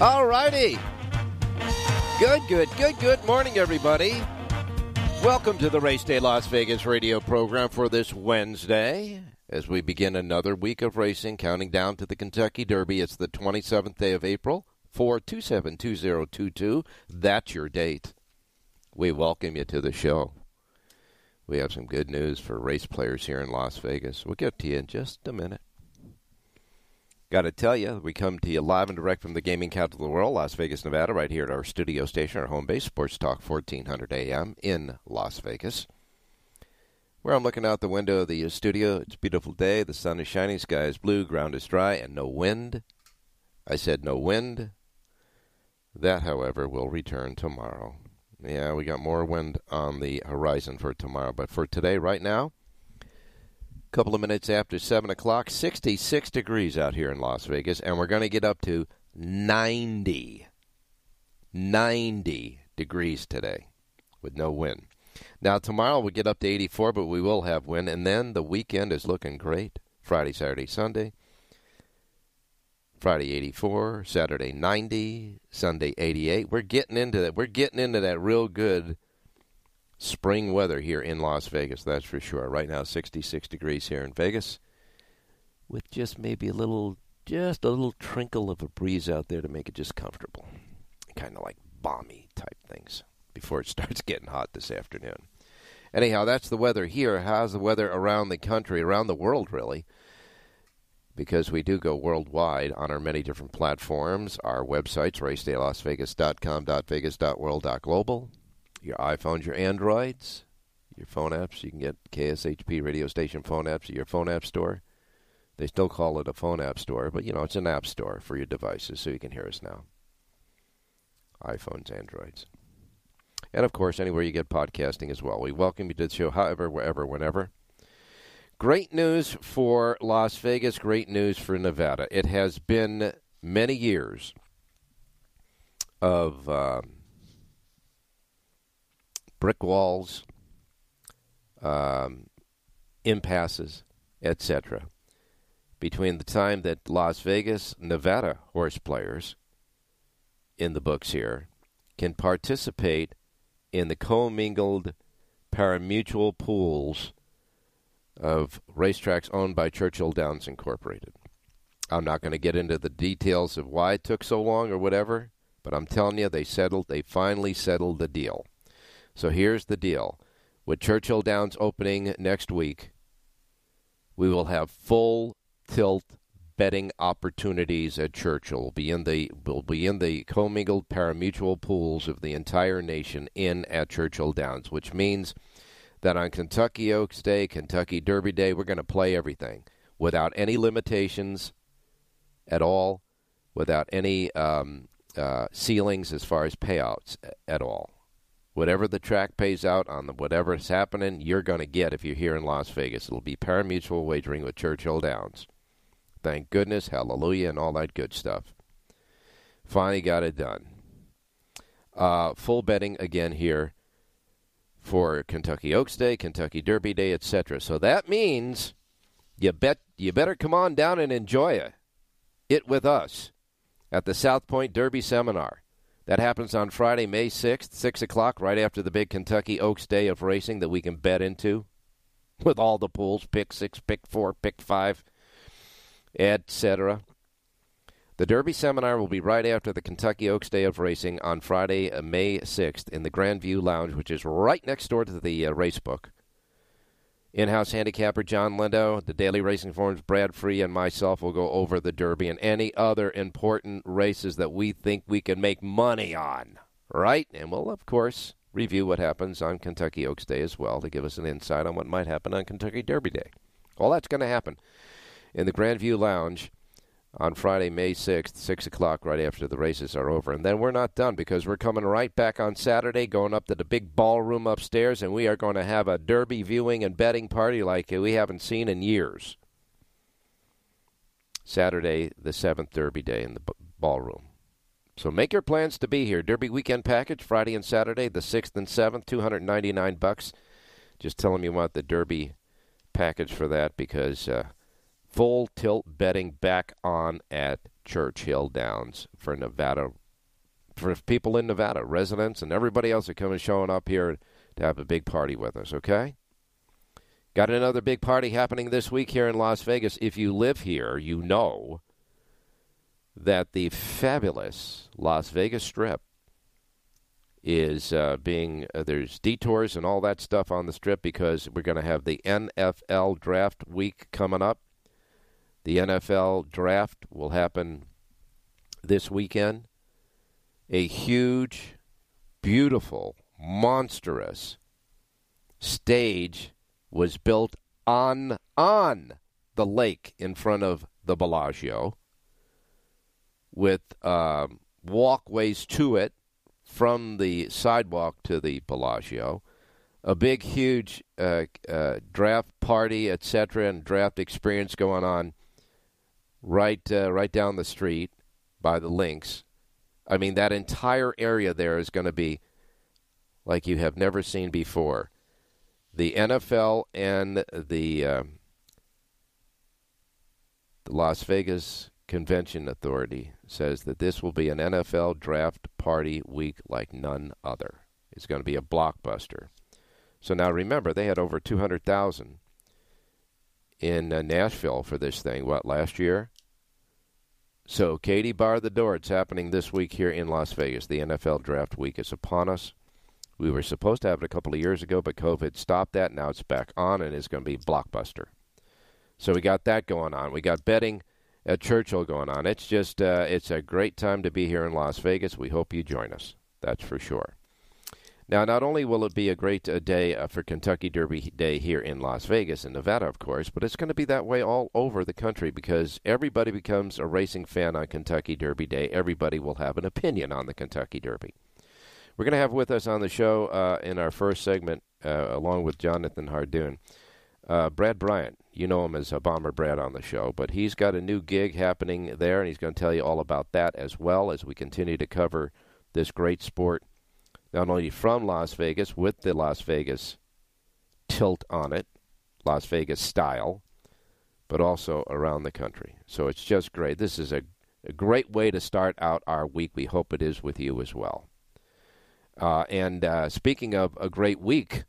All righty. Good, good, good, good morning, everybody. Welcome to the Race Day Las Vegas radio program for this Wednesday as we begin another week of racing, counting down to the Kentucky Derby. It's the 27th day of April, 4272022. That's your date. We welcome you to the show. We have some good news for race players here in Las Vegas. We'll get to you in just a minute. Got to tell you, we come to you live and direct from the gaming capital of the world, Las Vegas, Nevada, right here at our studio station, our home base, Sports Talk 1400 AM in Las Vegas. Where I'm looking out the window of the studio, it's a beautiful day. The sun is shining, sky is blue, ground is dry, and no wind. I said no wind. That, however, will return tomorrow. Yeah, we got more wind on the horizon for tomorrow, but for today, right now, couple of minutes after 7 o'clock, 66 degrees out here in Las Vegas, and we're going to get up to 90. 90 degrees today with no wind. Now, tomorrow we'll get up to 84, but we will have wind, and then the weekend is looking great. Friday, Saturday, Sunday. Friday 84, Saturday 90, Sunday 88. We're getting into that. We're getting into that real good spring weather here in Las Vegas, that's for sure. Right now, 66 degrees here in Vegas, with just maybe a little, just a little trinkle of a breeze out there to make it just comfortable. Kind of like balmy type things before it starts getting hot this afternoon. Anyhow, that's the weather here. How's the weather around the country, around the world, really? Because we do go worldwide on our many different platforms. Our websites, racedaylasvegas.com, .vegas, .world, .global your iPhones, your Androids, your phone apps. You can get KSHP radio station phone apps at your phone app store. They still call it a phone app store, but you know, it's an app store for your devices so you can hear us now. iPhones, Androids. And of course, anywhere you get podcasting as well. We welcome you to the show, however, wherever, whenever. Great news for Las Vegas, great news for Nevada. It has been many years of. Um, brick walls, um, impasses, etc. Between the time that Las Vegas, Nevada horse players in the books here can participate in the commingled parimutuel pools of racetracks owned by Churchill Downs Incorporated. I'm not going to get into the details of why it took so long or whatever, but I'm telling you, they settled, they finally settled the deal. So here's the deal. With Churchill Downs opening next week, we will have full tilt betting opportunities at Churchill. We'll be in the will be in the commingled parimutuel pools of the entire nation in at Churchill Downs, which means that on Kentucky Oaks Day, Kentucky Derby Day, we're going to play everything without any limitations at all, without any um, uh, ceilings as far as payouts at all. Whatever the track pays out on the, whatever is happening, you're going to get if you're here in Las Vegas. It'll be parimutuel wagering with Churchill Downs. Thank goodness, hallelujah, and all that good stuff. Finally got it done. Uh, full betting again here for Kentucky Oaks Day, Kentucky Derby Day, etc. So that means you bet you better come on down and enjoy it with us at the South Point Derby Seminar. That happens on Friday, May 6th, 6 o'clock, right after the big Kentucky Oaks Day of racing that we can bet into with all the pools pick six, pick four, pick five, etc. The Derby seminar will be right after the Kentucky Oaks Day of Racing on Friday, uh, May 6th, in the Grandview Lounge, which is right next door to the uh, racebook. In house handicapper John Lindo, the Daily Racing Form's Brad Free, and myself will go over the Derby and any other important races that we think we can make money on. Right? And we'll, of course, review what happens on Kentucky Oaks Day as well to give us an insight on what might happen on Kentucky Derby Day. All that's going to happen in the Grandview Lounge on Friday, May 6th, 6 o'clock, right after the races are over. And then we're not done because we're coming right back on Saturday, going up to the big ballroom upstairs, and we are going to have a Derby viewing and betting party like we haven't seen in years. Saturday, the 7th Derby Day in the b- ballroom. So make your plans to be here. Derby weekend package, Friday and Saturday, the 6th and 7th, 299 bucks. Just tell them you want the Derby package for that because uh, full tilt betting back on at Churchill Downs for Nevada, for people in Nevada, residents and everybody else that come and showing up here to have a big party with us, okay? Got another big party happening this week here in Las Vegas. If you live here, you know that the fabulous Las Vegas Strip is uh, being uh, there's detours and all that stuff on the strip because we're going to have the NFL draft week coming up. The NFL draft will happen this weekend. A huge, beautiful, monstrous stage was built on on the lake in front of the Bellagio with uh, walkways to it from the sidewalk to the Bellagio. A big, huge uh, uh, draft party, etc., and draft experience going on right uh, right down the street by the links. I mean, that entire area there is going to be like you have never seen before. The NFL and the, uh, the Las Vegas Convention Authority says that this will be an NFL draft party week like none other. It's going to be a blockbuster. So now remember, they had over 200,000 in uh, Nashville for this thing, what, last year? So, Katie, bar the door. It's happening this week here in Las Vegas. The NFL draft week is upon us. We were supposed to have it a couple of years ago, but COVID stopped that. Now it's back on, and it's going to be blockbuster. So we got that going on. We got betting at Churchill going on. It's just uh, it's a great time to be here in Las Vegas. We hope you join us. That's for sure. Now, not only will it be a great uh, day uh, for Kentucky Derby Day here in Las Vegas and Nevada, of course, but it's going to be that way all over the country because everybody becomes a racing fan on Kentucky Derby Day. Everybody will have an opinion on the Kentucky Derby. We're going to have with us on the show uh, in our first segment, uh, along with Jonathan Hardoon, uh, Brad Bryant. You know him as a Bomber Brad on the show, but he's got a new gig happening there, and he's going to tell you all about that as well as we continue to cover this great sport not only from Las Vegas with the Las Vegas tilt on it, Las Vegas style, but also around the country. So it's just great. This is a, a great way to start out our week. We hope it is with you as well. Uh, and uh, speaking of a great week,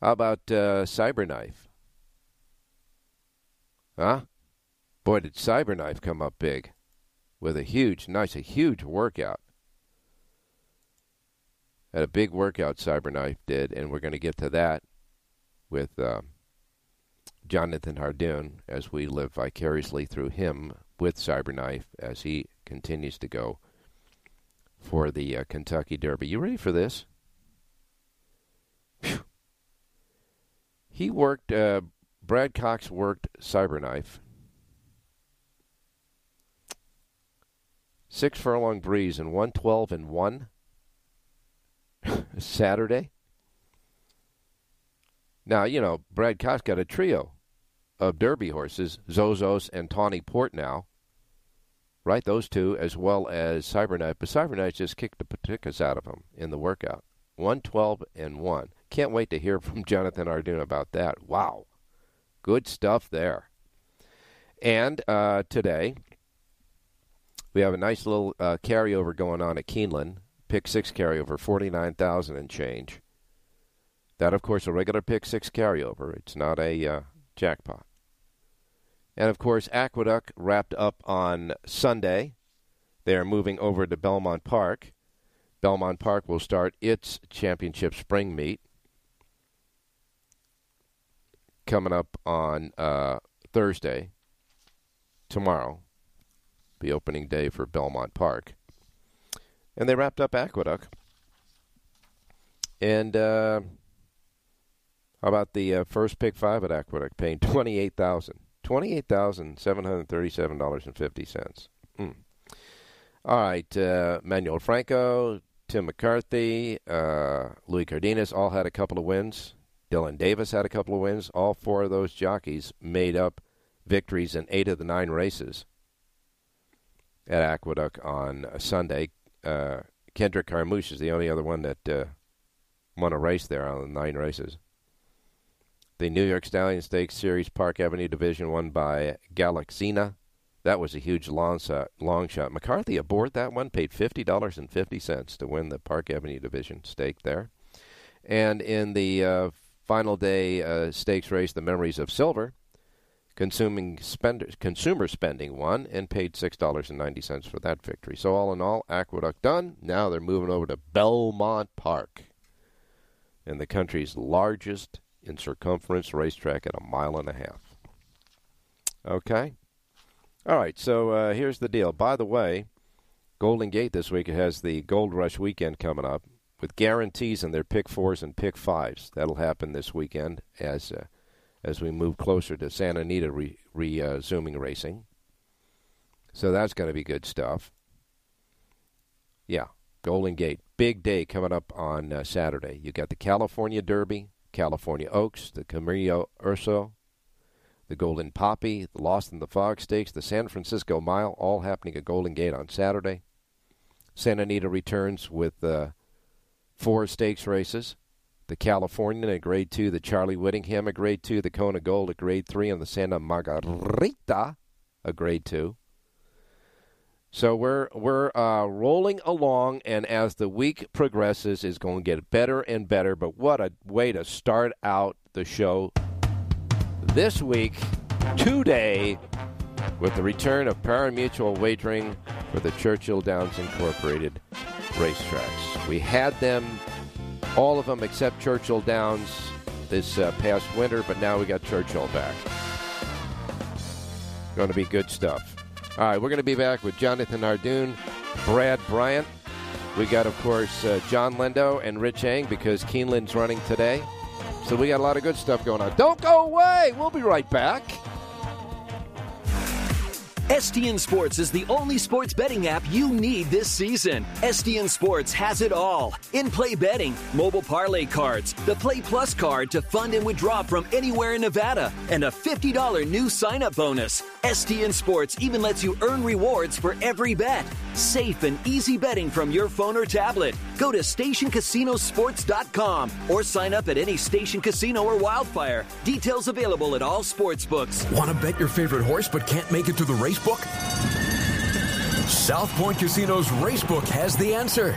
how about uh, Cyberknife? Huh? Boy, did Cyberknife come up big with a huge, nice, a huge workout. A big workout Cyberknife did, and we're going to get to that with uh, Jonathan Hardoon as we live vicariously through him with Cyberknife as he continues to go for the uh, Kentucky Derby. You ready for this? Whew. He worked, uh, Brad Cox worked Cyberknife. Six furlong breeze and 112 and 1. Saturday. Now, you know, Brad Cox got a trio of Derby horses, Zozos and Tawny Port now. Right, those two, as well as Cyberknife. But Cyberknife just kicked the paticas out of him in the workout. 112 and 1. Can't wait to hear from Jonathan Hardoon about that. Wow. Good stuff there. And uh, today, we have a nice little uh, carryover going on at Keeneland. Pick six carryover, 49000 and change. That, of course, a regular pick six carryover. It's not a uh, jackpot. And, of course, Aqueduct wrapped up on Sunday. They are moving over to Belmont Park. Belmont Park will start its championship spring meet coming up on uh, Thursday, tomorrow, the opening day for Belmont Park. And they wrapped up Aqueduct. And uh, how about the uh, first pick five at Aqueduct, paying twenty eight thousand, twenty eight thousand seven hundred thirty seven dollars and fifty cents. Mm. All right, uh, Manuel Franco, Tim McCarthy, uh, Louis Cardenas all had a couple of wins. Dylan Davis had a couple of wins. All four of those jockeys made up victories in eight of the nine races at Aqueduct on Sunday. Uh, Kendrick Carmouche is the only other one that uh, won a race there on nine races. The New York Stallion Stakes Series Park Avenue Division won by Galaxina. That was a huge long shot. Long shot. McCarthy aboard that one paid fifty dollars and fifty cents to win the Park Avenue Division stake there. And in the uh, final day uh, stakes race, the Memories of Silver, consuming spender, consumer spending won and paid six dollars and ninety cents for that victory. So all in all, Aqueduct done. Now they're moving over to Belmont Park, in the country's largest in circumference racetrack at a mile and a half. Okay. All right, so uh, here's the deal. By the way, Golden Gate this week has the Gold Rush weekend coming up with guarantees in their pick fours and pick fives. That'll happen this weekend as uh, as we move closer to Santa Anita re- resuming uh, racing. So that's going to be good stuff. Yeah, Golden Gate, big day coming up on uh, Saturday. You got the California Derby, California Oaks, the Camilla Urso, the Golden Poppy, the Lost in the Fog Stakes, the San Francisco Mile, all happening at Golden Gate on Saturday. Santa Anita returns with uh, four stakes races. The Californian at grade two, the Charlie Whittingham at grade two, the Kona Gold at grade three, and the Santa Margarita at grade two. So we're we're uh, rolling along, and as the week progresses, is going to get better and better. But what a way to start out the show this week, today, with the return of pari-mutuel wagering for the Churchill Downs Incorporated racetracks. We had them, all of them except Churchill Downs, this uh, past winter, but now we got Churchill back. Going to be good stuff. All right, we're going to be back with Jonathan Hardoon, Brad Bryant. We got, of course, uh, John Lindo and Rich Eng because Keeneland's running today. So we got a lot of good stuff going on. Don't go away. We'll be right back. STN Sports is the only sports betting app you need this season. STN Sports has it all in play betting, mobile parlay cards, the Play Plus card to fund and withdraw from anywhere in Nevada, and a $50 new sign up bonus. STN Sports even lets you earn rewards for every bet. Safe and easy betting from your phone or tablet. Go to stationcasinosports.com or sign up at any station casino or wildfire. Details available at all sports books. Want to bet your favorite horse but can't make it to the race book? South Point Casino's Racebook has the answer.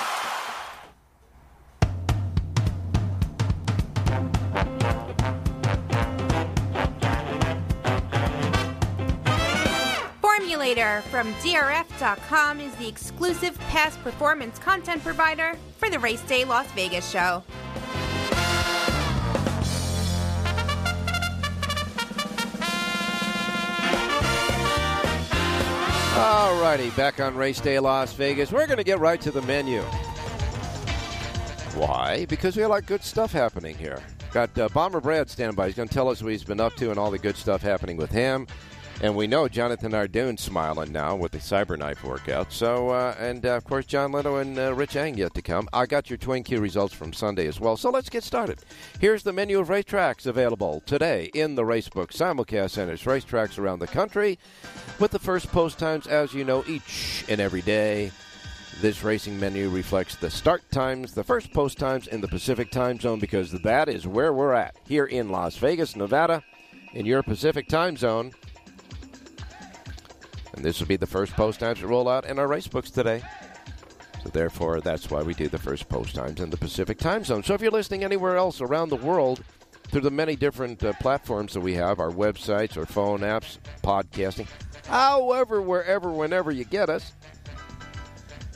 Formulator from DRF.com is the exclusive past performance content provider for the Race Day Las Vegas show. Alrighty, back on Race Day Las Vegas. We're going to get right to the menu. Why? Because we have a lot of good stuff happening here. Got uh, Bomber Brad standby. He's going to tell us what he's been up to and all the good stuff happening with him. And we know Jonathan Hardoon's smiling now with the Cyberknife workout. So, uh, and uh, of course, John Lindo and uh, Rich Eng yet to come. I got your Twin Q results from Sunday as well. So let's get started. Here's the menu of racetracks available today in the Racebook simulcast centers. Racetracks around the country with the first post times, as you know, each and every day. This racing menu reflects the start times, the first post times in the Pacific time zone because that is where we're at here in Las Vegas, Nevada, in your Pacific time zone. And this will be the first post times that roll out in our race books today. So therefore, that's why we do the first post times in the Pacific time zone. So if you're listening anywhere else around the world through the many different uh, platforms that we have, our websites, our phone apps, podcasting, however, wherever, whenever you get us,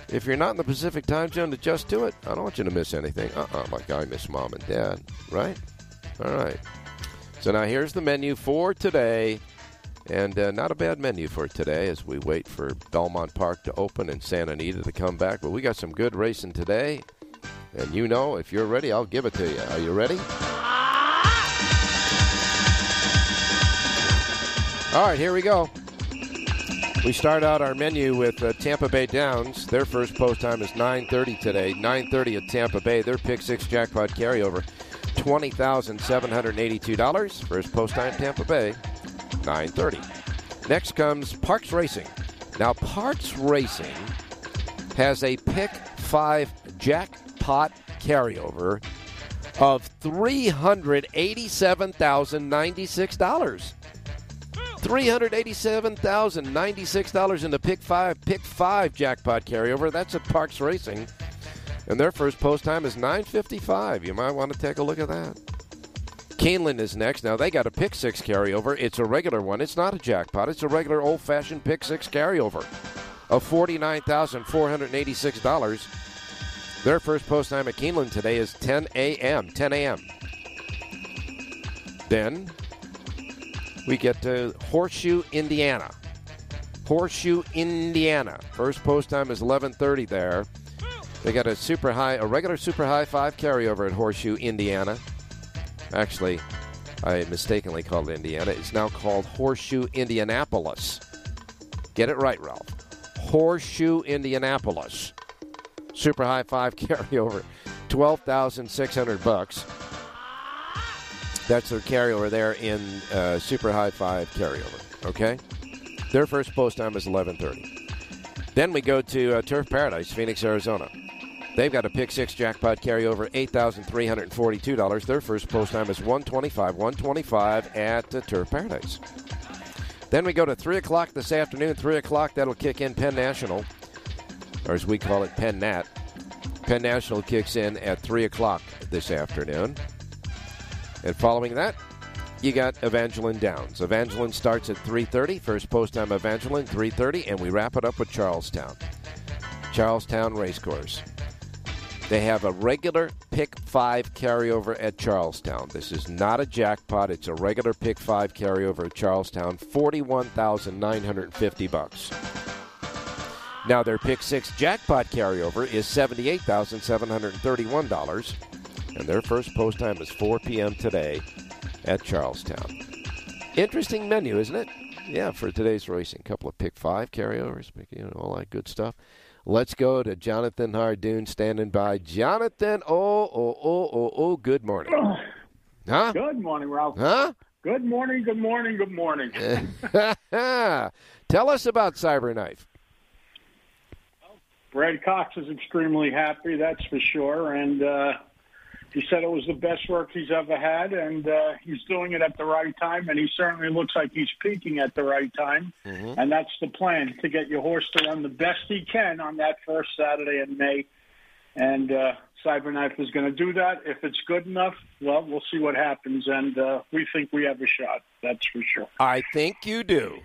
if you're not in the Pacific time zone, adjust to it. I don't want you to miss anything. Uh-uh, like I miss mom and dad, right? All right. So now here's the menu for today. And uh, not a bad menu for today as we wait for Belmont Park to open and Santa Anita to come back. But we got some good racing today. And you know, if you're ready, I'll give it to you. Are you ready? All right, here we go. We start out our menu with uh, Tampa Bay Downs. Their first post time is 9:30 today. 9:30 at Tampa Bay. Their pick six jackpot carryover, twenty thousand seven hundred eighty-two dollars. First post time Tampa Bay, 9:30. Next comes Parks Racing. Now Parks Racing has a pick five jackpot carryover of three hundred eighty-seven thousand ninety-six dollars. $387,096 in the pick five, pick five jackpot carryover. That's at Parks Racing. And their first post time is 955. You might want to take a look at that. Keeneland is next. Now they got a pick six carryover. It's a regular one. It's not a jackpot. It's a regular old fashioned pick six carryover of $49,486. Their first post time at Keeneland today is 10 a.m. 10 a.m. Then we get to Horseshoe, Indiana. Horseshoe, Indiana. First post time is 11:30 there. They got a super high, a regular super high five carryover at Horseshoe, Indiana. Actually, I mistakenly called it Indiana. It's now called Horseshoe, Indianapolis. Get it right, Ralph. Horseshoe, Indianapolis. Super high five carryover, twelve thousand six hundred bucks. That's their carryover there in uh, Super High Five carryover. Okay, their first post time is 11:30. Then we go to uh, Turf Paradise, Phoenix, Arizona. They've got a pick six jackpot carryover, eight thousand three hundred forty-two dollars. Their first post time is 125. 125 at uh, Turf Paradise. Then we go to three o'clock this afternoon. Three o'clock that'll kick in Penn National, or as we call it, Penn Nat. Penn National kicks in at three o'clock this afternoon. And following that, you got Evangeline Downs. Evangeline starts at 3.30. First post time Evangeline, 3.30. And we wrap it up with Charlestown. Charlestown Racecourse. They have a regular pick five carryover at Charlestown. This is not a jackpot. It's a regular pick five carryover at Charlestown. Forty-one thousand nine hundred fifty bucks. Now their pick six jackpot carryover is seventy-eight thousand seven hundred thirty-one dollars and their first post time is 4 p.m. today at Charlestown. Interesting menu, isn't it? Yeah, for today's racing. A couple of pick five carryovers, you know, all that good stuff. Let's go to Jonathan Hardoon standing by. Jonathan, oh, oh, oh, oh, oh, good morning. Huh? Good morning, Ralph. Huh? Good morning, good morning, good morning. Tell us about Cyberknife. Brad Cox is extremely happy, that's for sure. And uh, he said it was the best work he's ever had, and uh, he's doing it at the right time. And he certainly looks like he's peaking at the right time. Mm-hmm. And that's the plan to get your horse to run the best he can on that first Saturday in May. And uh, Cyberknife is going to do that. If it's good enough, well, we'll see what happens. And uh, we think we have a shot. That's for sure. I think you do.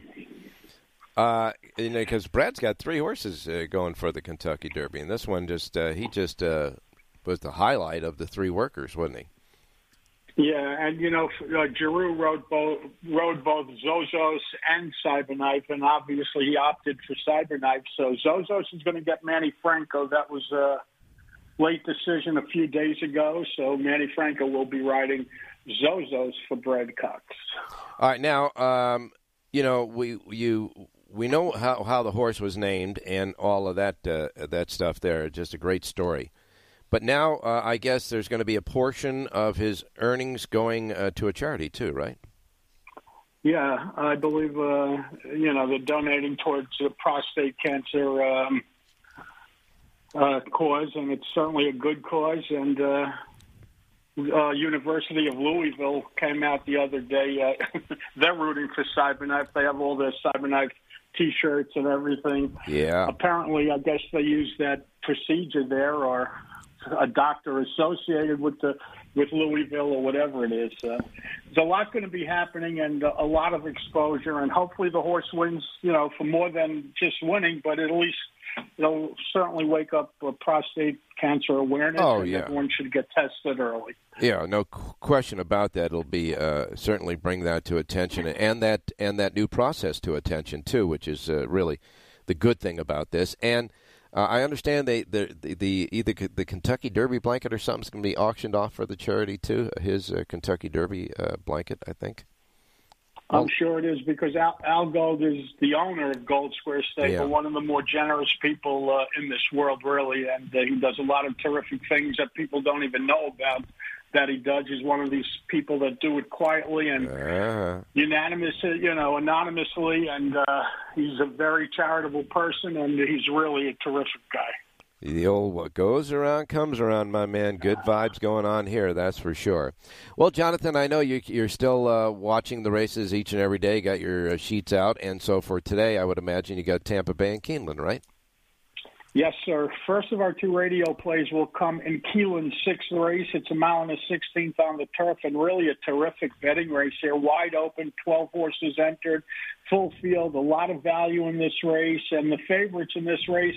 Uh, you know, because Brad's got three horses uh, going for the Kentucky Derby, and this one just uh, he just uh, was the highlight of the three workers, wasn't he? Yeah, and you know, uh, Geroux rode both rode both Zozos and Cyberknife, and obviously he opted for Cyberknife. So Zozos is going to get Manny Franco. That was a late decision a few days ago. So Manny Franco will be riding Zozos for Brad Cox. All right, now um, you know we you we know how how the horse was named and all of that uh, that stuff. There, just a great story. But now, uh, I guess there's going to be a portion of his earnings going uh, to a charity too, right? Yeah, I believe uh, you know they're donating towards the prostate cancer um, uh, cause, and it's certainly a good cause. And uh, uh, University of Louisville came out the other day. Uh, they're rooting for Cyberknife. They have all their Cyberknife T-shirts and everything. Yeah. Apparently, I guess they use that procedure there, or a doctor associated with the with Louisville or whatever it is. Uh, there's a lot going to be happening and a lot of exposure, and hopefully the horse wins. You know, for more than just winning, but at least it'll certainly wake up uh, prostate cancer awareness. Oh, and yeah. everyone should get tested early. Yeah, no qu- question about that. It'll be uh, certainly bring that to attention, and that and that new process to attention too, which is uh, really the good thing about this. And uh, I understand they the, the the either the Kentucky Derby blanket or something's going to be auctioned off for the charity too. His uh, Kentucky Derby uh, blanket, I think. I'm sure it is because Al, Al Gold is the owner of Gold Square Stable, Yeah. one of the more generous people uh, in this world, really, and uh, he does a lot of terrific things that people don't even know about. That he does. He's one of these people that do it quietly and Uh, unanimous, you know, anonymously, and uh, he's a very charitable person, and he's really a terrific guy. The old what goes around comes around, my man. Good vibes going on here, that's for sure. Well, Jonathan, I know you, you're still uh, watching the races each and every day. Got your uh, sheets out, and so for today, I would imagine you got Tampa Bay and Keeneland, right? Yes, sir. First of our two radio plays will come in Keeneland's sixth race. It's a mile and a sixteenth on the turf, and really a terrific betting race here. Wide open, twelve horses entered, full field. A lot of value in this race, and the favorites in this race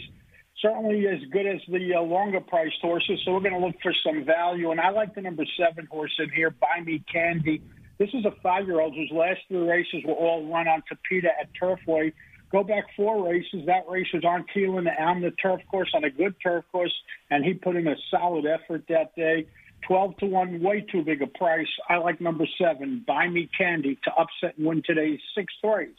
certainly as good as the uh, longer priced horses. So we're going to look for some value, and I like the number seven horse in here, Buy Me Candy. This is a five-year-old whose last three races were all run on Tapeta at Turfway. Go back four races. That race was on Keeneland on the turf course, on a good turf course, and he put in a solid effort that day. 12 to 1, way too big a price. I like number seven, Buy Me Candy, to upset and win today's sixth race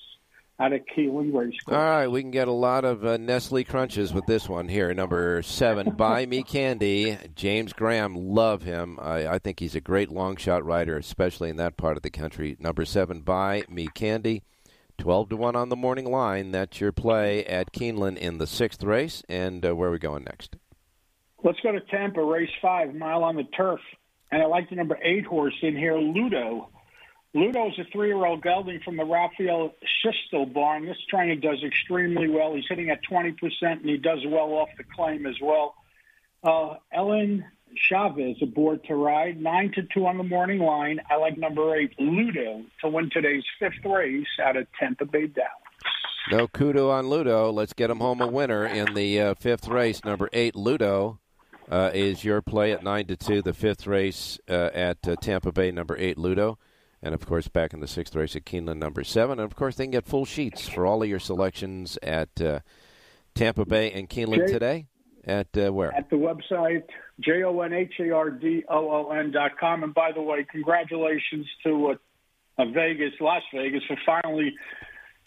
out of Keeneland Race All right, we can get a lot of uh, Nestle crunches with this one here. Number seven, Buy Me Candy. James Graham, love him. I, I think he's a great long shot rider, especially in that part of the country. Number seven, Buy Me Candy. 12 to 1 on the morning line. That's your play at Keeneland in the sixth race. And uh, where are we going next? Let's go to Tampa, race five, mile on the turf. And I like the number eight horse in here, Ludo. Ludo's a three-year-old gelding from the Rafael Schistl barn. This trainer does extremely well. He's hitting at 20%, and he does well off the claim as well. Uh, Ellen Chavez aboard to ride, 9 to 2 on the morning line. I like number eight, Ludo, to win today's fifth race out of Tampa Bay Downs. No kudo on Ludo. Let's get him home a winner in the uh, fifth race. Number eight, Ludo, uh, is your play at 9 to 2. The fifth race uh, at uh, Tampa Bay, number eight, Ludo. And of course, back in the sixth race at Keeneland, number seven. And of course, they can get full sheets for all of your selections at uh, Tampa Bay and Keeneland today. At uh, where? At the website, J O N H A R D O O N dot com. And by the way, congratulations to uh, uh, Vegas, Las Vegas, for finally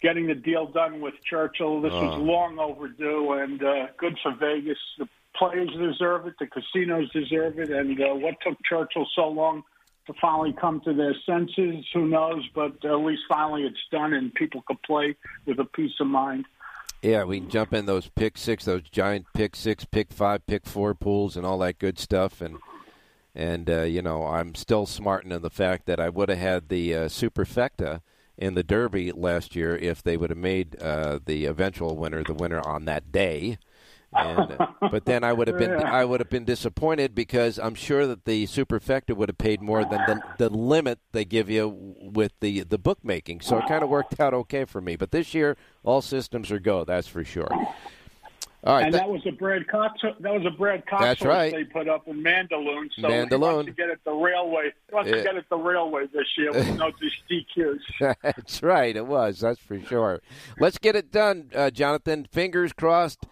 getting the deal done with Churchill. This was Oh. long overdue and uh, good for Vegas. The players deserve it, the casinos deserve it. And uh, what took Churchill so long to finally come to their senses, who knows? But at least finally it's done and people can play with a peace of mind. Yeah, we can jump in those pick six, those giant pick six, pick five, pick four pools, and all that good stuff. And and uh, you know, I'm still smarting in the fact that I would have had the uh, superfecta in the Derby last year if they would have made uh, the eventual winner the winner on that day. And, uh, but then I would have been Yeah. I would have been disappointed because I'm sure that the superfecta would have paid more than the, the limit they give you with the the bookmaking. So it kind of worked out okay for me. But this year, all systems are go. That's for sure. All right, and th- that was a Brad Cox. That was a Brad Cox That's right. they put up in Mandaloun. So Mandaloun. to get at the railway. Wants to get at the railway this year with no DQs. That's right. It was. That's for sure. Let's get it done, uh, Jonathan. Fingers crossed.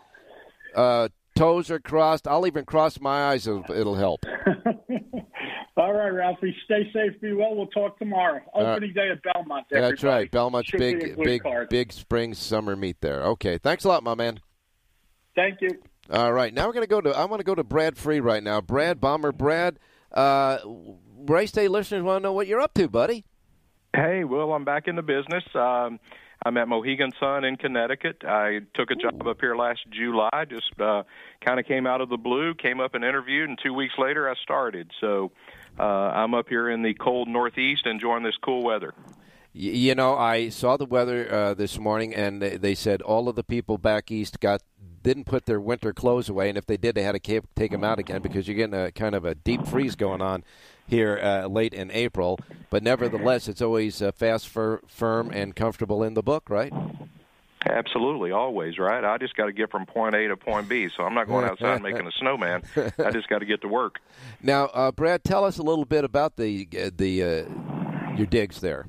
Uh, toes are crossed. I'll even cross my eyes. It'll, it'll help. All right, Ralphie. Stay safe. Be well. We'll talk tomorrow. right. Opening day at Belmont. That's right. Belmont's Should big, big, card. big spring summer meet there. Okay. Thanks a lot, my man. Thank you. All right. Now we're going to go to. I want to go to Brad Free right now. Brad Bomber. Brad. Uh, race day listeners want to know what you're up to, buddy. Hey, Will, I'm back in the business. Um, I'm at Mohegan Sun in Connecticut. I took a job up here last July. Just uh, kind of came out of the blue, came up and interviewed, and two weeks later I started. So uh, I'm up here in the cold Northeast enjoying this cool weather. You know, I saw the weather uh, this morning, and they said all of the people back east got didn't put their winter clothes away, and if they did, they had to take them out again because you're getting a kind of a deep freeze going on here uh, late in April. But nevertheless, it's always uh, fast, fir- firm, and comfortable in the book, right? Absolutely, always, right? I just got to get from point A to point B, so I'm not going outside making a snowman. I just got to get to work. Now, uh, Brad, tell us a little bit about the uh, the uh, your digs there.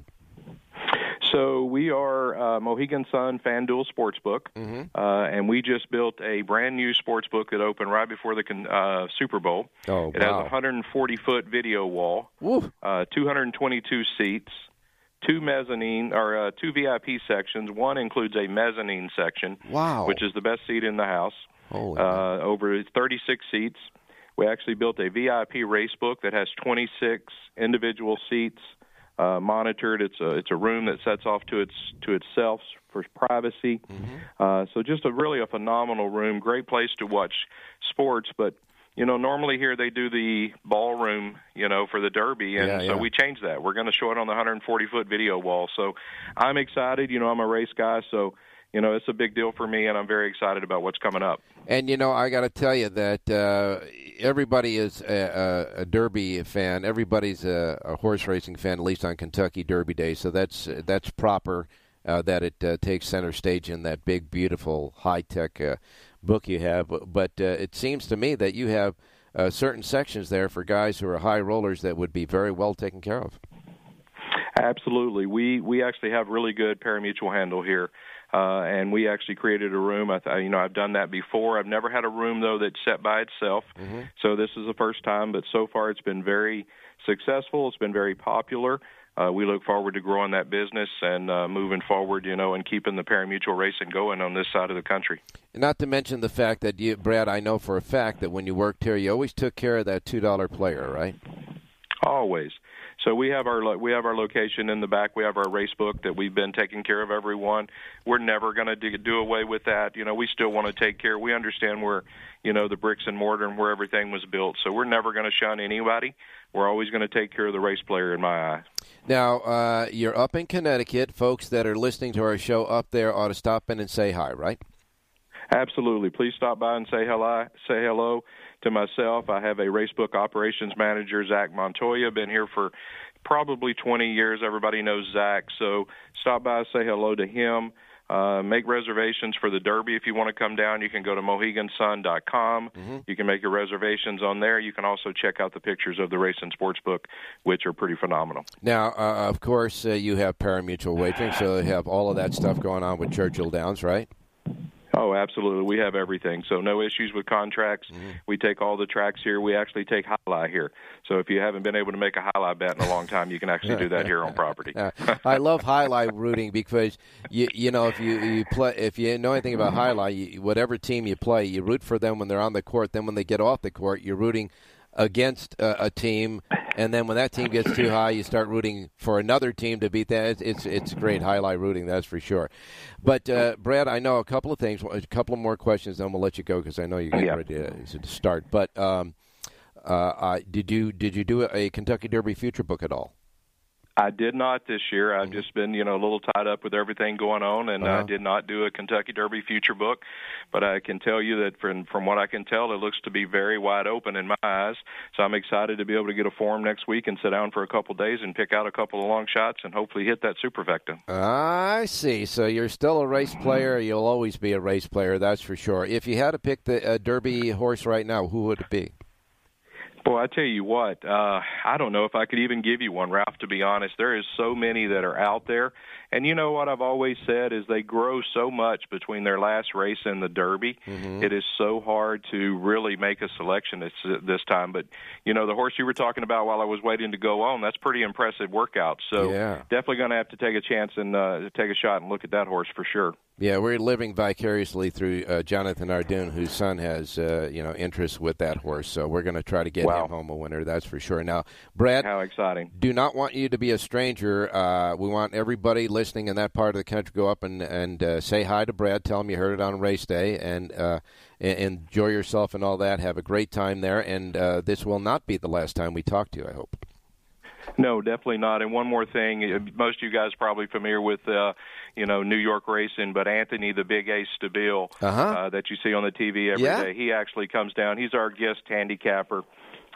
So we are uh, Mohegan Sun FanDuel Sportsbook, uh, and we just built a brand new sportsbook that opened right before the con- uh, Super Bowl. Oh, it wow. has a 140 foot video wall, uh, 222 seats, two mezzanine or uh, two VIP sections. One includes a mezzanine section, Wow. which is the best seat in the house. Holy uh, over 36 seats. We actually built a VIP race book that has 26 individual seats uh, monitored. It's a it's a room that sets off to its to itself for privacy. Uh, so just a really a phenomenal room. Great place to watch sports, but. You know, normally here they do the ballroom, you know, for the Derby, and Yeah, so we changed that. We're going to show it on the 140 foot video wall. So I'm excited. You know, I'm a race guy, so you know it's a big deal for me, and I'm very excited about what's coming up. And you know, I got to tell you that uh, everybody is a, a, a Derby fan. Everybody's a, a horse racing fan, at least on Kentucky Derby Day. So that's that's proper uh, that it uh, takes center stage in that big, beautiful, high tech uh, book you have. But uh, it seems to me that you have uh, certain sections there for guys who are high rollers that would be very well taken care of. Absolutely. We we actually have really good parimutuel handle here. Uh, and we actually created a room. I th- you know, I've done that before. I've never had a room though that's set by itself. So this is the first time, but so far it's been very successful. It's been very popular. Uh, we look forward to growing that business and uh, moving forward, you know, and keeping the parimutuel racing going on this side of the country. Not to mention the fact that you, Brad, I know for a fact that when you worked here, you always took care of that two dollar player, right? Always. So we have our lo- we have our location in the back. We have our race book that we've been taking care of everyone. We're never going to do, do away with that. You know, we still want to take care. We understand where, you know, the bricks and mortar and where everything was built. So we're never going to shun anybody. We're always going to take care of the race player in my eye. Now, uh, you're up in Connecticut. Folks that are listening to our show up there ought to stop in and say hi, right? Absolutely. Please stop by and say hello. Say hello to myself. I have a racebook operations manager, Zach Montoya. Been here for probably 20 years. Everybody knows Zach. So stop by, say hello to him. Uh, make reservations for the Derby if you want to come down. You can go to mohegansun.com. You can make your reservations on there. You can also check out the pictures of the race and sports book, which are pretty phenomenal. Now, uh, of course, uh, you have parimutuel wagering, so you have all of that stuff going on with Churchill Downs, right? Oh, absolutely. We have everything. So no issues with contracts. Mm-hmm. We take all the tracks here. We actually take jai alai here. So if you haven't been able to make a jai alai bet in a long time, you can actually do that here on property. I love jai alai rooting because you you know if you, you play if you know anything about jai alai, you, whatever team you play, you root for them when they're on the court. Then when they get off the court, you're rooting against uh, a team, and then when that team gets too high, you start rooting for another team to beat that. It's it's, it's great jai alai rooting, that's for sure. But uh, Brad, I know a couple of things, a couple of more questions, then we'll let you go because I know you're getting Yeah. ready to, to start. But um, uh, I, did you did you do a Kentucky Derby future book at all? I did not this year. I've just been, you know, a little tied up with everything going on, and Uh-huh. I did not do a Kentucky Derby future book. But I can tell you that from from what I can tell, it looks to be very wide open in my eyes. So I'm excited to be able to get a form next week and sit down for a couple of days and pick out a couple of long shots and hopefully hit that superfecta. I see. So you're still a race player. You'll always be a race player, that's for sure. If you had to pick the uh, Derby horse right now, who would it be? Boy, I tell you what, uh, I don't know if I could even give you one, Ralph, to be honest. There is so many that are out there. And you know what I've always said is they grow so much between their last race and the Derby. It is so hard to really make a selection this, this time. But, you know, the horse you were talking about while I was waiting to go on, that's pretty impressive workout. So Yeah. definitely going to have to take a chance and uh, take a shot and look at that horse for sure. Yeah, we're living vicariously through uh, Jonathan Hardoon, whose son has uh, you know interest with that horse. So we're going to try to get Wow. him home a winner. That's for sure. Now, Brad, How exciting. do not want you to be a stranger. Uh, we want everybody listening in that part of the country go up and and uh, say hi to Brad. Tell him you heard it on race day, and uh, enjoy yourself and all that. Have a great time there. And uh, this will not be the last time we talk to you. I hope. No, definitely not. And one more thing, uh, most of you guys are probably familiar with, uh, you know, New York racing, but Anthony, the Big Ace Stabile, Uh-huh. uh, that you see on the TV every day, Yeah. he actually comes down. He's our guest handicapper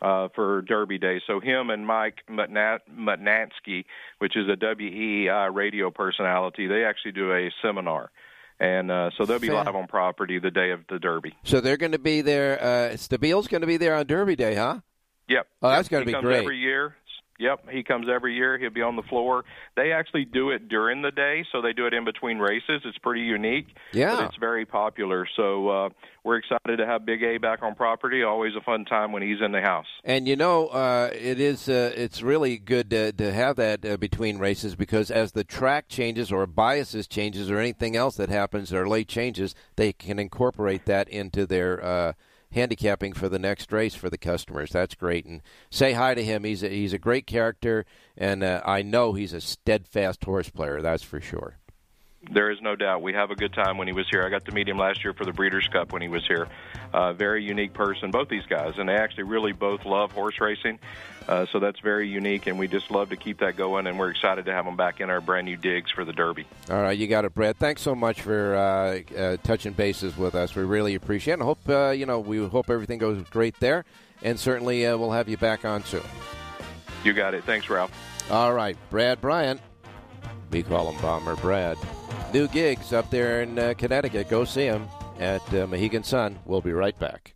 uh, for Derby Day. So him and Mike Mutna- Mutnansky, which is a WEI radio personality, they actually do a seminar. And uh, so they'll be Fan- live on property the day of the Derby. So they're going to be there. Uh, Stabile's going to be there on Derby Day, huh? Yep. Oh, that's gonna be comes great. Every year. Yep, he comes every year. He'll be on the floor. They actually do it during the day, so they do it in between races. It's pretty unique. Yeah. But it's very popular. So uh, we're excited to have Big A back on property. Always a fun time when he's in the house. And you know, uh, it is uh, it's really good to, to have that uh, between races because as the track changes or biases changes or anything else that happens or late changes, they can incorporate that into their uh, handicapping for the next race for the customers. That's great. And say hi to him. He's a, he's a great character, and uh, I know he's a steadfast horse player. That's for sure. There is no doubt. We have a good time when he was here. I got to meet him last year for the Breeders' Cup when he was here. Uh, very unique person, both these guys, and they actually really both love horse racing. Uh, so that's very unique, and we just love to keep that going. And we're excited to have them back in our brand new digs for the Derby. All right, you got it, Brad. Thanks so much for uh, uh, touching bases with us. We really appreciate it. I hope uh, you know we hope everything goes great there, and certainly uh, we'll have you back on soon. You got it. Thanks, Ralph. All right, Brad Bryant. We call him Bomber Brad. New gigs up there in uh, Connecticut. Go see him at uh, Mohegan Sun. We'll be right back.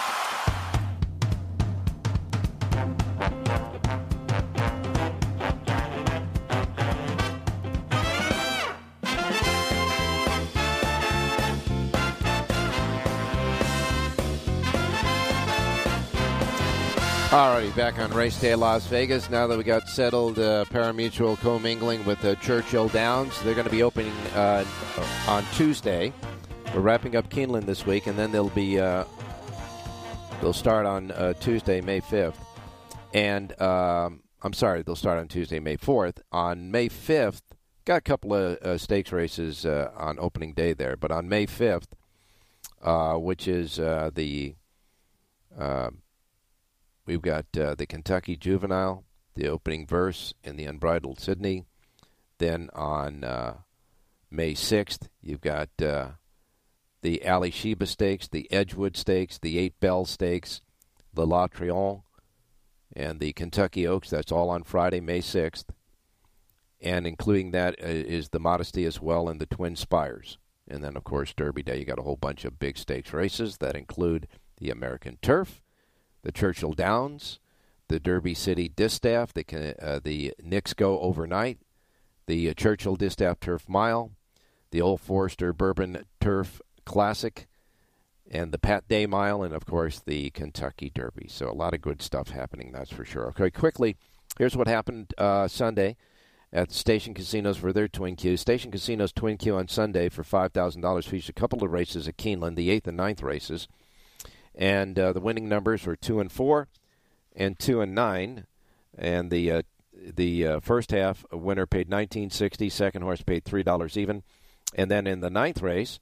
Alrighty, back on race day Las Vegas. Now that we got settled, uh, parimutuel commingling with uh, Churchill Downs. They're going to be opening uh, on Tuesday. We're wrapping up Keeneland this week, and then they'll be uh, they'll start on uh, Tuesday, May fifth. And um, I'm sorry, they'll start on Tuesday, May 4th. On May 5th, got a couple of uh, stakes races uh, on opening day there, but on May 5th, uh, which is uh, the uh, we've got uh, the Kentucky Juvenile, the opening verse, and the Unbridled Sidney. Then on May 6th, you've got the Alysheba Stakes, the Edgewood Stakes, the Eight Belles Stakes, the La Troienne, and the Kentucky Oaks. That's all on Friday, May 6th. And including that uh, the Modesty as well and the Twin Spires. And then, of course, Derby Day, you got a whole bunch of big stakes races that include the American Turf, the Churchill Downs, the Derby City Distaff, the, uh, the Knicks Go Overnight, the uh, Churchill Distaff Turf Mile, the Old Forester Bourbon Turf Classic, and the Pat Day Mile, and of course the Kentucky Derby. So a lot of good stuff happening, that's for sure. Okay, quickly, here's what happened uh, Sunday at Station Casinos for their Twin Q. Station Casinos Twin Q on Sunday for $5,000 featured a couple of races at Keeneland, the 8th and ninth races. And uh, the winning numbers were 2 and 4 and 2 and 9. And the uh, the uh, first half winner paid 1960, second horse paid $3 even. And then in the ninth race,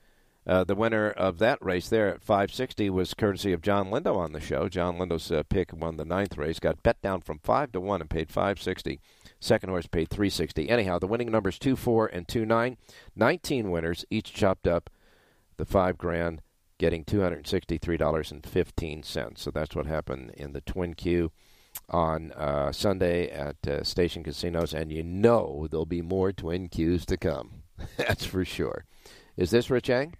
uh, the winner of that race there at 560 was courtesy of John Lindo on the show. John Lindo's uh, pick won the ninth race, got bet down from five to one and paid 560. Second horse paid 360. Anyhow, the winning numbers two four and two nine. 19 winners, each chopped up the five grand, getting $263.15. So that's what happened in the Twin Q on uh, Sunday at uh, Station Casinos, and you know there'll be more Twin Qs to come. that's for sure. Is this Rich Eng?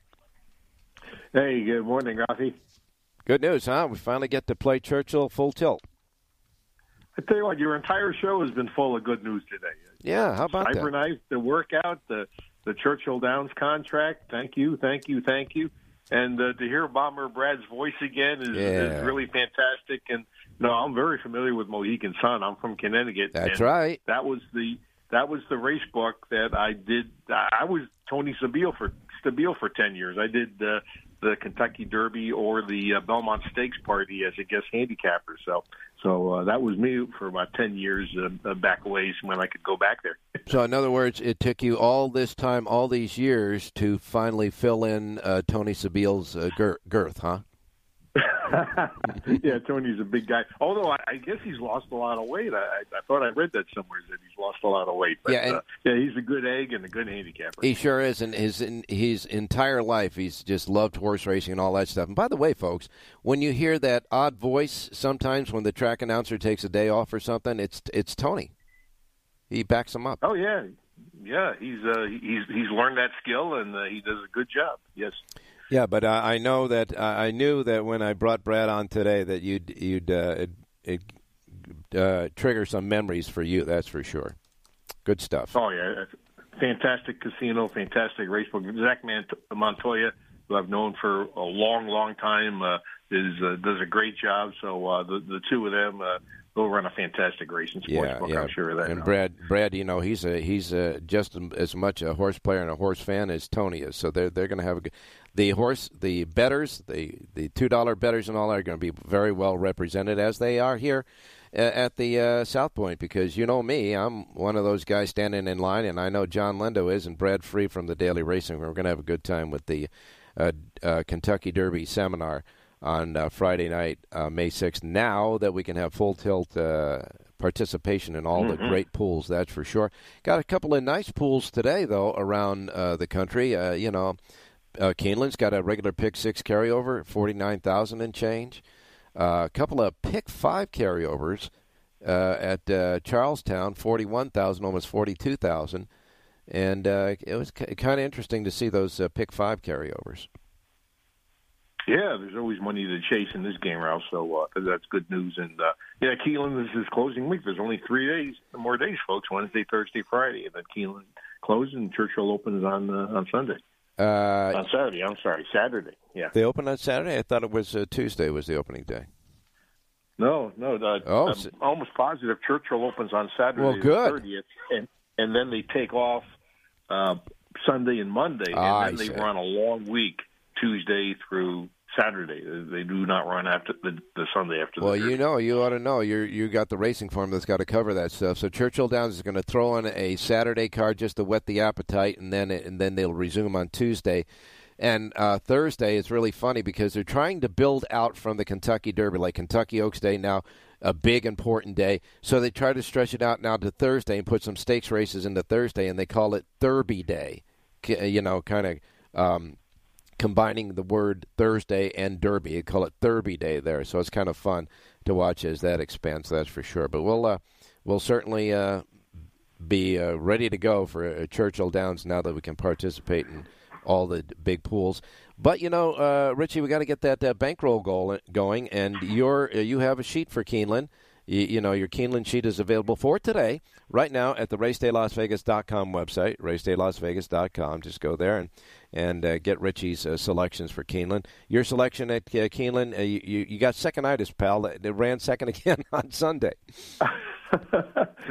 Hey, good morning, Ralphie. Good news, huh? We finally get to play Churchill full tilt. I tell you what, your entire show has been full of good news today. Yeah, how about Cyberknife, that? the workout, the the Churchill Downs contract. Thank you, thank you, thank you. And uh, to hear Bomber Brad's voice again is, yeah. is really fantastic. And no, I'm very familiar with Mohegan Sun. I'm from Connecticut. That's right. That was the that was the race book that I did. I was Tony Stabile for Stabile for ten years. I did uh, the Kentucky Derby or the uh, Belmont Stakes Party as a guest handicapper. So, so uh, that was me for about ten years uh, back ways when I could go back there. so, in other words, it took you all this time, all these years, to finally fill in uh, Tony Stabile's uh, girth, huh? yeah, Tony's a big guy. Although I, I guess he's lost a lot of weight. I, I thought I read that somewhere that he's lost a lot of weight. But, yeah, and, uh, yeah, he's a good egg and a good handicapper. He sure is, and his in, his entire life he's just loved horse racing and all that stuff. And by the way, folks, when you hear that odd voice, sometimes when the track announcer takes a day off or something, it's it's Tony. He backs him up. Oh yeah, yeah. He's uh, he's he's learned that skill and uh, he does a good job. Yes. Yeah, but uh, I know that uh, I knew that when I brought Brad on today that you'd you'd uh, it, uh, trigger some memories for you. That's for sure. Good stuff. Oh yeah, fantastic casino, fantastic racebook. Zach Montoya, who I've known for a long, long time, uh, is uh, does a great job. So the the two of them. Uh, They'll run a fantastic racing sports yeah, book. Yeah. I'm sure of that. And now. Brad, Brad, you know he's a he's a, just as much a horse player and a horse fan as Tony is. So they're they're going to have a good, the horse, the betters, the the two dollar betters and all that are going to be very well represented as they are here at the uh, South Point because you know me, I'm one of those guys standing in line, and I know John Lindo is, and Brad Free from the Daily Racing. We're going to have a good time with the uh, uh, Kentucky Derby seminar on uh, Friday night, uh, May 6th. Now that we can have full tilt uh, participation in all Mm-hmm. the great pools, that's for sure. Got a couple of nice pools today, though, around uh, the country. Uh, you know, uh, Keeneland's got a regular pick six carryover, 49000 and change. Uh, a couple of pick five carryovers uh, at uh, Charlestown, 41000 almost 42000 And uh, it was k- kind of interesting to see those uh, pick five carryovers. Yeah, there's always money to chase in this game, Ralph. So uh, that's good news. And uh, yeah, Keeneland, this is closing week. There's only three days, more days, folks. Wednesday, Thursday, Friday, and then Keeneland closes and Churchill opens on uh, on Sunday. Uh, on Saturday, I'm sorry, Saturday. Yeah. They open on Saturday. I thought it was uh, Tuesday was the opening day. No, no. Uh, Oh, I'm almost positive Churchill opens on Saturday, Well, good. the 30th, and and then they take off uh, Sunday and Monday, Ah, I and then they see. run a long week, Tuesday through Saturday. They do not run after the, the Sunday after. Well, you know, you ought to know. You you got the racing form that's got to cover that stuff. So Churchill Downs is going to throw on a Saturday card just to whet the appetite, and then and then they'll resume on Tuesday. And uh, Thursday is really funny because they're trying to build out from the Kentucky Derby, like Kentucky Oaks Day now, a big important day. So they try to stretch it out now to Thursday and put some stakes races into Thursday, and they call it Thurby Day. You know, kind of um, combining the word Thursday and Derby. They call it Thurby Day there, so it's kind of fun to watch as that expands. That's for sure. But we'll uh, we'll certainly uh, be uh, ready to go for uh, Churchill Downs now that we can participate in all the big pools. But you know, uh, Richie, we got to get that uh, bankroll goal going, and you're you have a sheet for Keeneland. You, you, know, your Keeneland sheet is available for today, right now, at the RacedayLasVegas.com website, RacedayLasVegas.com. Just go there and and uh, get Richie's uh, selections for Keeneland. Your selection at uh, Keeneland, uh, you, you got second-itis, pal. It ran second again on Sunday.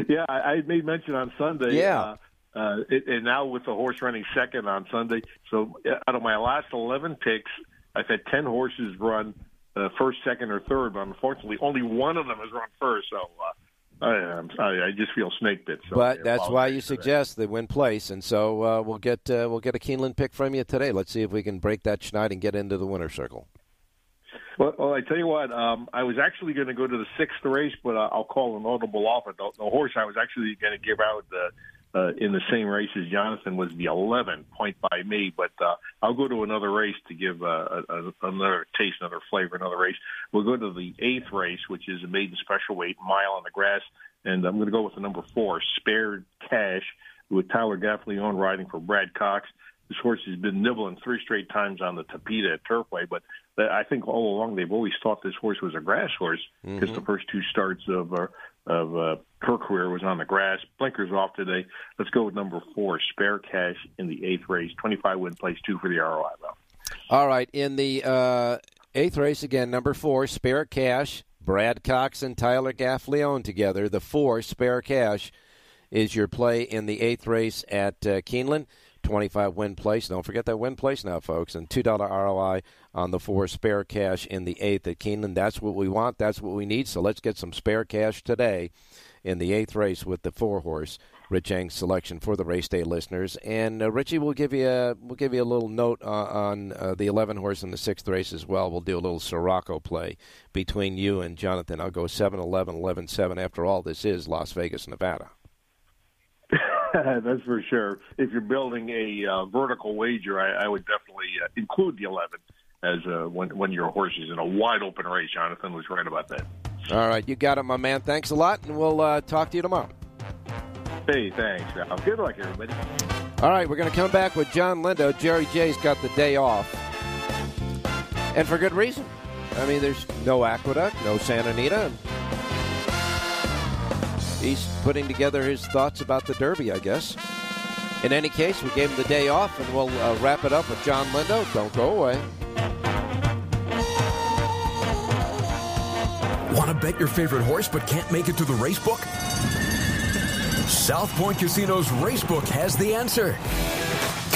yeah, I, I made mention on Sunday. Yeah. Uh, uh, it, and now with the horse running second on Sunday, so out of my last 11 picks, I've had 10 horses run uh, first, second, or third, but unfortunately, only one of them has run first. So uh, I, I, I just feel snake bit. So but that's why you suggest that. they win place, and so uh, we'll get uh, we'll get a Keeneland pick from you today. Let's see if we can break that schneid and get into the winner circle. Well, well, I tell you what, um, I was actually going to go to the sixth race, but uh, I'll call an audible offer. The, the horse I was actually going to give out the uh, in the same race as Jonathan was the 11 point by me, but uh, I'll go to another race to give uh, a, a, another taste, another flavor, another race. We'll go to the eighth race, which is a maiden special weight mile on the grass, and I'm going to go with the number four, Spared Cash, with Tyler Gaffalione riding for Brad Cox. This horse has been nibbling three straight times on the Tapeta at Turfway, but I think all along they've always thought this horse was a grass horse because mm-hmm. the first two starts of uh, of uh, her career was on the grass. Blinkers off today. Let's go with number four, Spare Cash in the eighth race. 25 win place, two for the ROI, though. All right. In the uh, eighth race, again, number four, Spare Cash. Brad Cox and Tyler Gaffalione together. The four, Spare Cash, is your play in the eighth race at uh, Keeneland. 25 win place. Don't forget that win place now, folks. And $2 ROI on the four spare cash in the eighth at Keeneland. That's what we want. That's what we need. So let's get some spare cash today in the eighth race with the four horse Rich Eng's selection for the race day listeners. And uh, Richie, we'll give you a we'll give you a little note uh, on uh, the eleven horse in the sixth race as well. We'll do a little Siraco play between you and Jonathan. I'll go 7 11, 11 7. After all, this is Las Vegas, Nevada. That's for sure. If you're building a uh, vertical wager, I, I would definitely uh, include the 11 as uh, when when your horse is in a wide open race. Jonathan was right about that. All right, you got it, my man. Thanks a lot, and we'll uh, talk to you tomorrow. Hey, thanks. Ralph. Good luck, everybody. All right, we're going to come back with John Lindo. Jerry J's got the day off, and for good reason. I mean, there's no Aqueduct, no Santa Anita. He's putting together his thoughts about the Derby, I guess. In any case, we gave him the day off, and we'll uh, wrap it up with John Lindo. Don't go away. Want to bet your favorite horse but can't make it to the race book? South Point Casino's Racebook has the answer.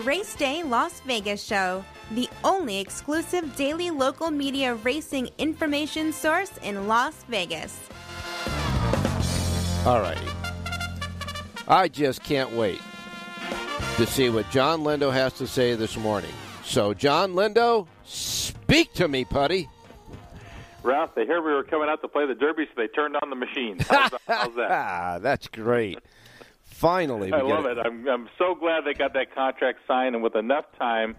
The Race Day Las Vegas Show, the only exclusive daily local media racing information source in Las Vegas. All right. I just can't wait to see what John Lindo has to say this morning. So, John Lindo, speak to me, putty. Ralph, they heard we were coming out to play the Derby, so they turned on the machine. How's, how's that? That's great. Finally, we I love it. I'm I'm so glad they got that contract signed, and with enough time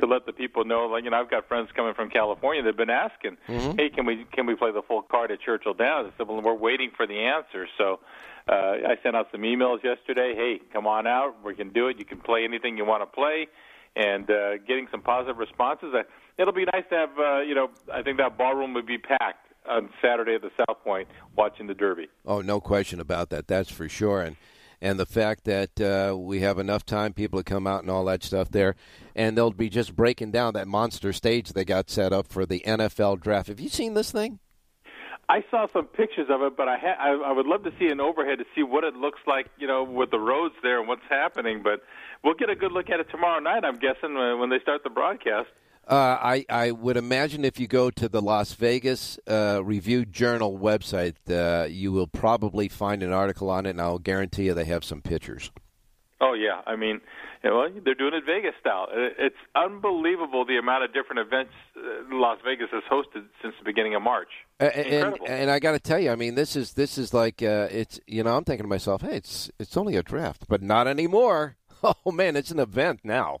to let the people know. Like you know, I've got friends coming from California. They've been asking, Mhm. "Hey, can we can we play the full card at Churchill Downs?" I said, "Well, we're waiting for the answer." So uh, I sent out some emails yesterday. Hey, come on out. We can do it. You can play anything you want to play, and uh, getting some positive responses. It'll be nice to have. Uh, you know, I think that ballroom would be packed on Saturday at the South Point watching the Derby. Oh, no question about that. That's for sure. And and the fact that uh, we have enough time, people to come out and all that stuff there, and they'll be just breaking down that monster stage they got set up for the NFL draft. Have you seen this thing? I saw some pictures of it, but I, ha- I I would love to see an overhead to see what it looks like, you know, with the roads there and what's happening. But we'll get a good look at it tomorrow night. I'm guessing when when they start the broadcast. Uh, I, I would imagine if you go to the Las Vegas uh, Review Journal website, uh, you will probably find an article on it, and I'll guarantee you they have some pictures. Oh yeah, I mean, you know, they're doing it Vegas style. It's unbelievable the amount of different events uh, Las Vegas has hosted since the beginning of March. Uh, and and I got to tell you, I mean, this is this is like uh, it's you know I'm thinking to myself, hey, it's it's only a draft, but not anymore. Oh man, it's an event now.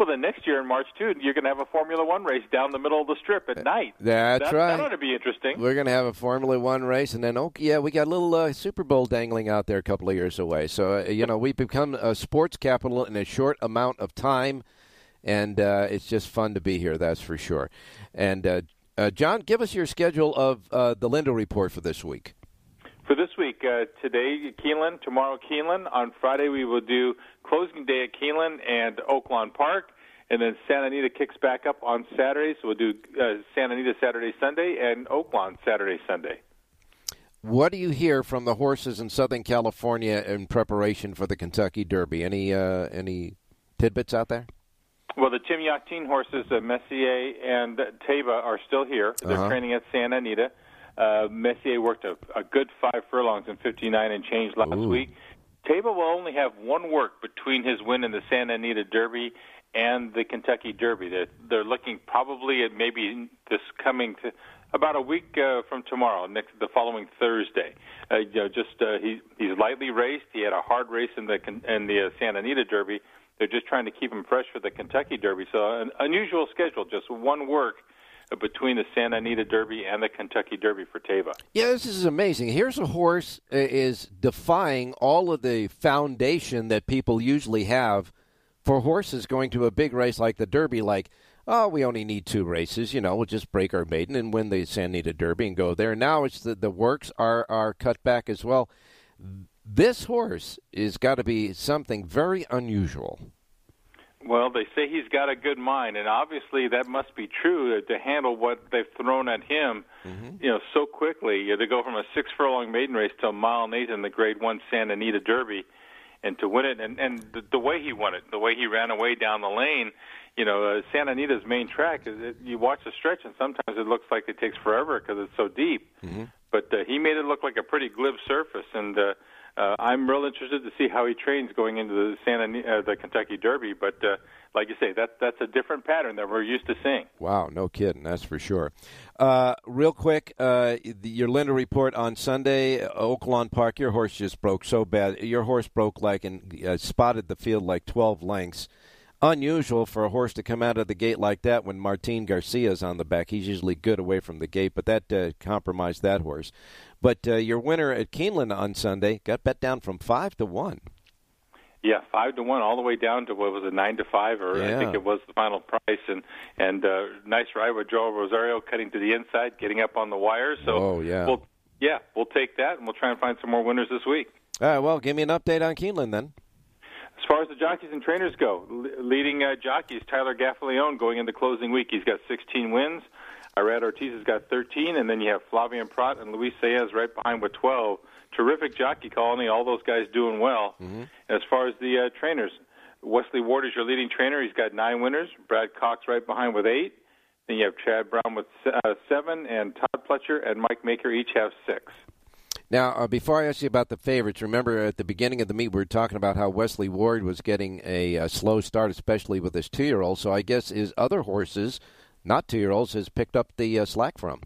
Well, then next year in March too, you're going to have a Formula One race down the middle of the strip at night. That's that, right. That ought to be interesting. We're going to have a Formula One race, and then oh yeah, we got a little uh, Super Bowl dangling out there a couple of years away. So uh, you know we've become a sports capital in a short amount of time, and uh, it's just fun to be here. That's for sure. And uh, uh, John, give us your schedule of uh, the Lindo report for this week. For this week, uh, today Keeneland, tomorrow Keeneland. On Friday we will do closing day at Keeneland and Oaklawn Park, and then Santa Anita kicks back up on Saturday. So we'll do uh, Santa Anita Saturday, Sunday, and Oaklawn Saturday, Sunday. What do you hear from the horses in Southern California in preparation for the Kentucky Derby? Any uh, any tidbits out there? Well, the Tim Yakteen horses, uh, Messier and Taiba, are still here. They're Uh-huh. training at Santa Anita. Uh, Messier worked a, a good five furlongs in 59 and change last Ooh. week. Taiba will only have one work between his win in the Santa Anita Derby and the Kentucky Derby. They're, they're looking probably at maybe this coming to about a week uh, from tomorrow, next the following Thursday. Uh, you know, just uh, he he's lightly raced. He had a hard race in the Con- in the uh, Santa Anita Derby. They're just trying to keep him fresh for the Kentucky Derby. So an unusual schedule, just one work between the Santa Anita Derby and the Kentucky Derby for Taiba. Yeah, this is amazing. Here's a horse is defying all of the foundation that people usually have for horses going to a big race like the Derby. Like, oh, we only need two races. You know, we'll just break our maiden and win the Santa Anita Derby and go there. Now it's the the works are are cut back as well. This horse is got to be something very unusual. Well, they say he's got a good mind, and obviously that must be true to, handle what they've thrown at him, you know, so quickly. You know, to go from a six furlong maiden race to a mile and eight in the Grade One Santa Anita Derby, and to win it, and and the, the way he won it, the way he ran away down the lane. You know, uh, Santa Anita's main track is it, you watch the stretch, and sometimes it looks like it takes forever because it's so deep. But uh, he made it look like a pretty glib surface, and uh, uh, I'm real interested to see how he trains going into the Santa uh, the Kentucky Derby. But uh, like you say, that that's a different pattern that we're used to seeing. Wow, no kidding, that's for sure. Uh, real quick, uh, the, your Lindo report on Sunday, uh, Oaklawn Park. Your horse just broke so bad. Your horse broke like and uh, spotted the field like twelve lengths. Unusual for a horse to come out of the gate like that when Martin Garcia's on the back. He's usually good away from the gate, but that uh, compromised that horse. But uh, your winner at Keeneland on Sunday got bet down from five to one. Yeah, five to one, all the way down to what was it, nine to five, or I think it was the final price. And and uh, nice ride with Joe Rosario cutting to the inside, getting up on the wire. So Oh, yeah. we'll yeah, we'll take that, and we'll try and find some more winners this week. All right, well, give me an update on Keeneland then. As far as the jockeys and trainers go, le- leading uh, jockeys Tyler Gaffalione going into closing week. He's got 16 wins. Irad Ortiz has got 13, and then you have Flavien Prat and Luis Saez right behind with 12. Terrific jockey colony. All those guys doing well. As far as the uh, trainers, Wesley Ward is your leading trainer. He's got nine winners. Brad Cox right behind with eight. Then you have Chad Brown with uh, seven, and Todd Pletcher and Mike Maker each have six. Now, uh, before I ask you about the favorites, remember at the beginning of the meet we were talking about how Wesley Ward was getting a, uh slow start, especially with his two-year-old. So I guess his other horses, not two-year-olds, has picked up the uh, slack from.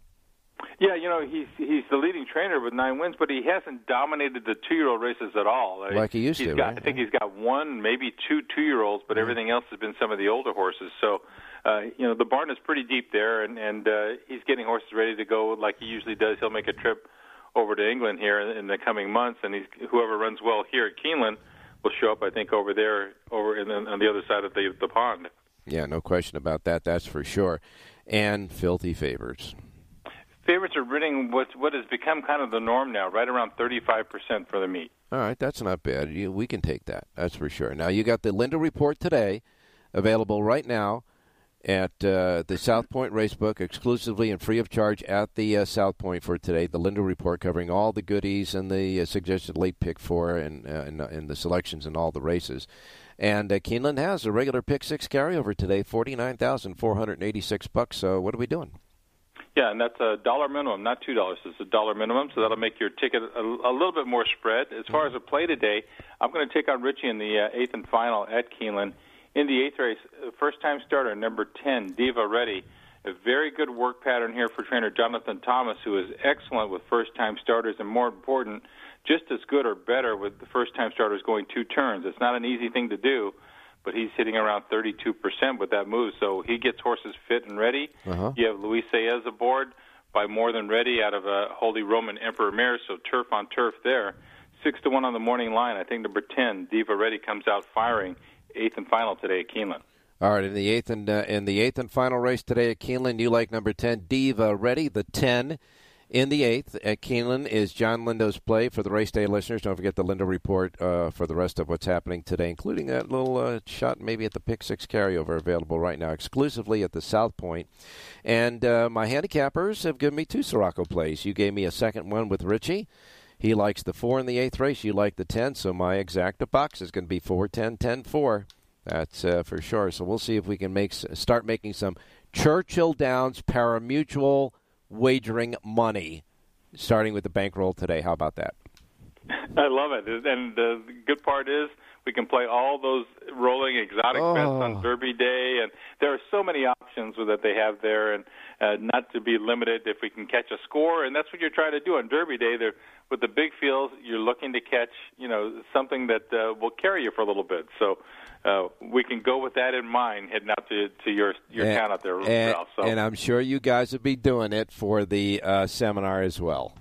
Yeah, you know he's he's the leading trainer with nine wins, but he hasn't dominated the two-year-old races at all. Like he used he's to. Got, right? I think he's got one, maybe two two-year-olds, but everything else has been some of the older horses. So, uh, you know, the barn is pretty deep there, and and uh, he's getting horses ready to go like he usually does. He'll make a trip over to England here in, in the coming months, and he's whoever runs well here at Keeneland will show up. I think over there, over in, on the other side of the the pond. Yeah, no question about that. That's for sure. And filthy favorites. Favorites are winning what what has become kind of the norm now, right around 35% for the meet. All right, that's not bad. You, we can take that. That's for sure. Now you got the Lindo report today, available right now at uh, the South Point Racebook, exclusively and free of charge at the uh, South Point for today. The Lindo report covering all the goodies and the uh, suggested late pick four and, uh, and, uh, and the selections in all the races. And uh, Keeneland has a regular pick six carryover today, forty nine thousand four hundred eighty six bucks. So what are we doing? Yeah, and that's a dollar minimum, not two dollars. It's a dollar minimum, so that'll make your ticket a, a little bit more spread. As far as a play today, I'm going to take on Richie in the eighth and final at Keeneland. In the eighth race, uh, first time starter, number 10, Diva Ready. A very good work pattern here for trainer Jonathan Thomas, who is excellent with first time starters, and more important, just as good or better with the first time starters going two turns. It's not an easy thing to do, but he's hitting around 32% with that move. So he gets horses fit and ready. Uh-huh. You have Luis Saez aboard by more than ready out of a Holy Roman Emperor mare, so turf on turf there. Six to one on the morning line. I think number 10, Diva Ready, comes out firing. Eighth and final today at Keeneland. All right, in the eighth and uh, in the eighth and final race today at Keeneland, you like number ten, Diva Ready, the ten. In the eighth at Keeneland is John Lindo's play for the race day listeners. Don't forget the Lindo report uh, for the rest of what's happening today, including that little uh, shot maybe at the pick six carryover available right now exclusively at the South Point. And uh, my handicappers have given me two Siraco plays. You gave me a second one with Richie. He likes the four in the eighth race. You like the ten, so my exacta box is going to be four, ten, ten, four. That's uh, for sure. So we'll see if we can make start making some Churchill Downs parimutuel wagering money, starting with the bankroll today. How about that? I love it. And the good part is we can play all those rolling exotic Oh. bets on Derby Day, and there are so many options that they have there, and uh, not to be limited if we can catch a score, and that's what you're trying to do on Derby Day. There, with the big fields, you're looking to catch, you know, something that uh, will carry you for a little bit. So uh, we can go with that in mind, heading out to to your your and, town out there, and, Ralph. So, and I'm sure you guys will be doing it for the uh, seminar as well.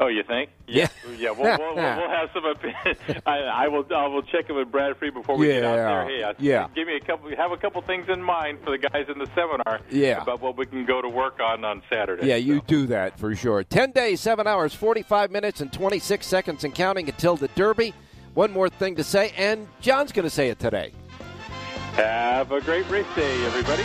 Oh, you think? Yeah. yeah. We'll, we'll, we'll, we'll have some. opi- I, I will. I will check it with Bradfree before we get out Yeah. there. Hey, Yeah. Give me a couple. Have a couple things in mind for the guys in the seminar. Yeah. About what we can go to work on on Saturday. Yeah, you do that for sure. 10 days, 7 hours, 45 minutes, and 26 seconds and counting until the Derby. One more thing to say, and John's going to say it today. Have a great race day, everybody.